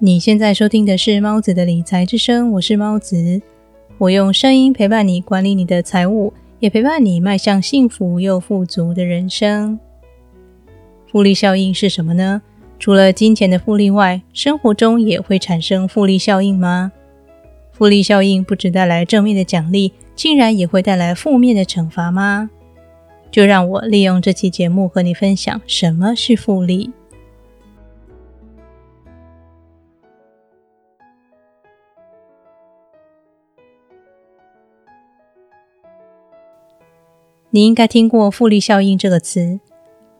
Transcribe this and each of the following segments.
你现在收听的是猫子的理财之声，我是猫子，我用声音陪伴你管理你的财务，也陪伴你迈向幸福又富足的人生。复利效应是什么呢？除了金钱的复利外，生活中也会产生复利效应吗？复利效应不只带来正面的奖励，竟然也会带来负面的惩罚吗？就让我利用这期节目和你分享什么是复利。你应该听过“复利效应”这个词。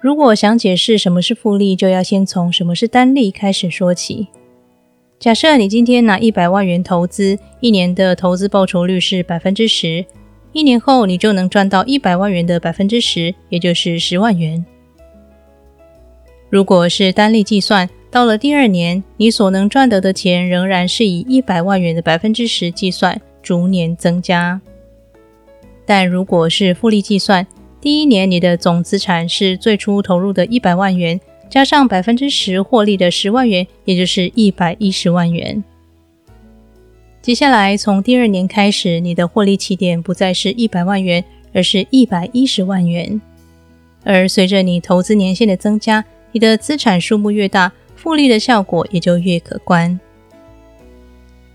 如果想解释什么是复利，就要先从什么是单利开始说起。假设你今天拿一百万元投资，一年的投资报酬率是百分之十，一年后你就能赚到一百万元的百分之十，也就是十万元。如果是单利计算，到了第二年，你所能赚得的钱仍然是以一百万元的百分之十计算，逐年增加。但如果是复利计算，第一年你的总资产是最初投入的一百万元，加上百分之十获利的十万元，也就是一百一十万元。接下来从第二年开始，你的获利起点不再是一百万元，而是一百一十万元。而随着你投资年限的增加，你的资产数目越大，复利的效果也就越可观。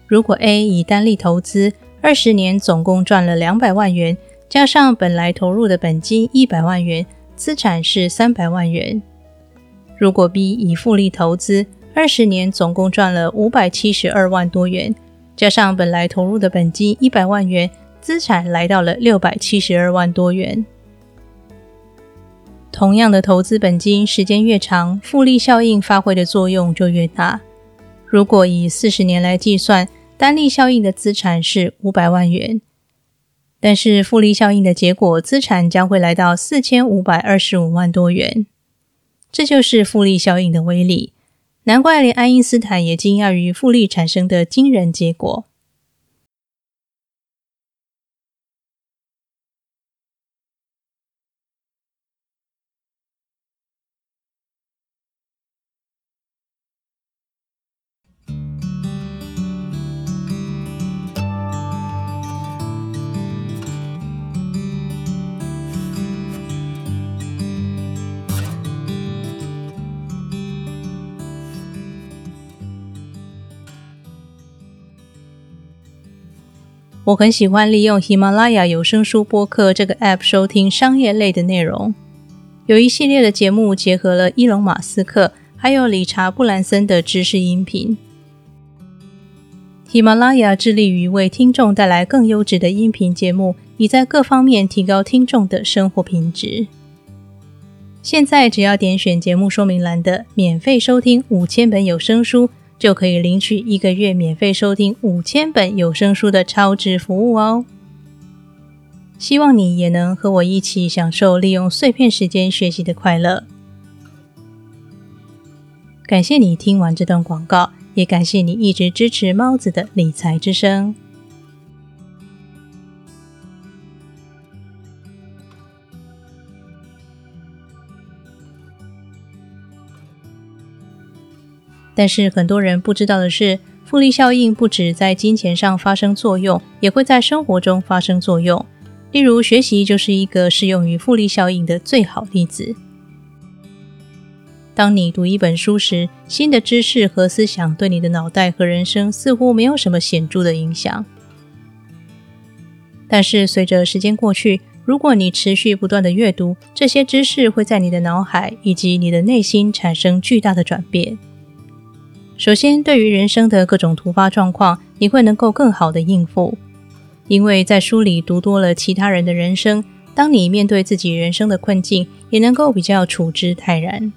如果 A 以单利投资，二十年总共赚了两百万元，加上本来投入的本金一百万元，资产是三百万元。如果 B 以复利投资，二十年总共赚了五百七十二万多元，加上本来投入的本金一百万元，资产来到了六百七十二万多元。同样的投资本金，时间越长，复利效应发挥的作用就越大。如果以四十年来计算，单利效应的资产是五百万元，但是复利效应的结果，资产将会来到四千五百二十五万多元。这就是复利效应的威力，难怪连爱因斯坦也惊讶于复利产生的惊人结果。我很喜欢利用喜马拉雅有声书播客这个 App 收听商业类的内容。有一系列的节目结合了伊隆马斯克还有理查布兰森的知识音频。喜马拉雅致力于为听众带来更优质的音频节目，以在各方面提高听众的生活品质。现在只要点选节目说明栏的免费收听五千本有声书。就可以领取一个月免费收听五千本有声书的超值服务哦！希望你也能和我一起享受利用碎片时间学习的快乐。感谢你听完这段广告，也感谢你一直支持猫子的理财之声。但是很多人不知道的是，复利效应不止在金钱上发生作用，也会在生活中发生作用。例如，学习就是一个适用于复利效应的最好例子。当你读一本书时，新的知识和思想对你的脑袋和人生似乎没有什么显著的影响。但是随着时间过去，如果你持续不断的阅读，这些知识会在你的脑海以及你的内心产生巨大的转变。首先，对于人生的各种突发状况，你会能够更好的应付，因为在书里读多了其他人的人生，当你面对自己人生的困境，也能够比较处之泰然。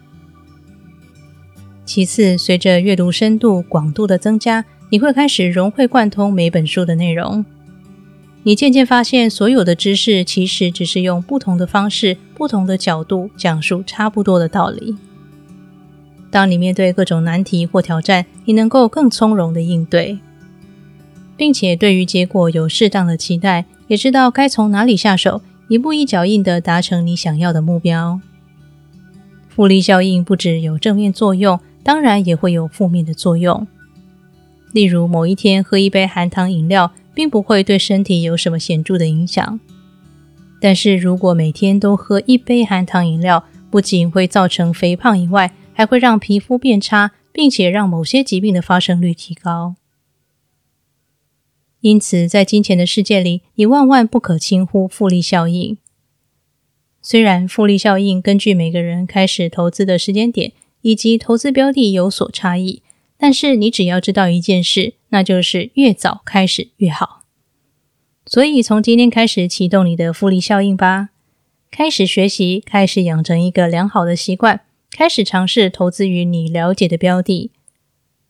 其次，随着阅读深度、广度的增加，你会开始融会贯通每本书的内容，你渐渐发现，所有的知识其实只是用不同的方式、不同的角度讲述差不多的道理。当你面对各种难题或挑战，你能够更从容的应对，并且对于结果有适当的期待，也知道该从哪里下手，一步一脚印的达成你想要的目标。复利效应不只有正面作用，当然也会有负面的作用。例如某一天喝一杯含糖饮料，并不会对身体有什么显著的影响。但是如果每天都喝一杯含糖饮料，不仅会造成肥胖以外，还会让皮肤变差，并且让某些疾病的发生率提高。因此，在金钱的世界里，你万万不可轻忽复利效应。虽然复利效应根据每个人开始投资的时间点以及投资标的有所差异，但是你只要知道一件事，那就是越早开始越好。所以，从今天开始启动你的复利效应吧，开始学习，开始养成一个良好的习惯，开始尝试投资于你了解的标的，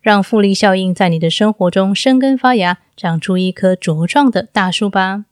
让复利效应在你的生活中生根发芽，长出一棵茁壮的大树吧。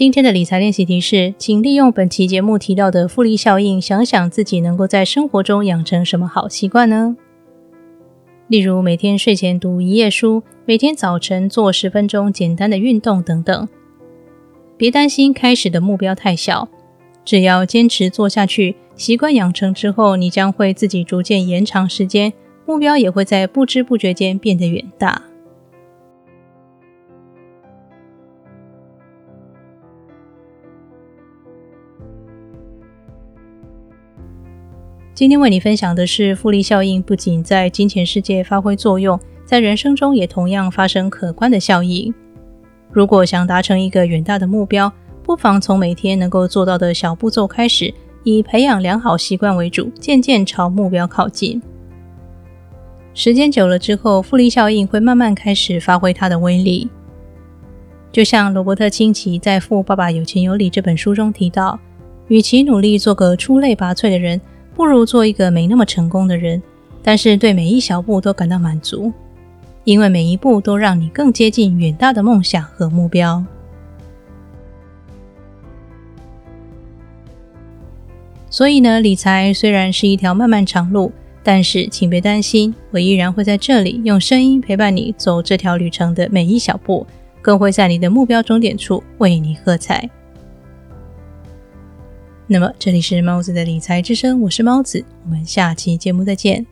今天的理财练习题是，请利用本期节目提到的复利效应，想想自己能够在生活中养成什么好习惯呢？例如每天睡前读一页书，每天早晨做十分钟简单的运动等等。别担心开始的目标太小，只要坚持做下去，习惯养成之后，你将会自己逐渐延长时间，目标也会在不知不觉间变得远大。今天为你分享的是复利效应，不仅在金钱世界发挥作用，在人生中也同样发生可观的效应。如果想达成一个远大的目标，不妨从每天能够做到的小步骤开始，以培养良好习惯为主，渐渐朝目标靠近。时间久了之后，复利效应会慢慢开始发挥它的威力。就像罗伯特清崎在《富爸爸有钱有理》这本书中提到，与其努力做个出类拔萃的人。不如做一个没那么成功的人，但是对每一小步都感到满足，因为每一步都让你更接近远大的梦想和目标。所以呢，理财虽然是一条漫漫长路，但是请别担心，我依然会在这里用声音陪伴你走这条旅程的每一小步，更会在你的目标终点处为你喝彩。那么这里是猫子的理财之声，我是猫子，我们下期节目再见。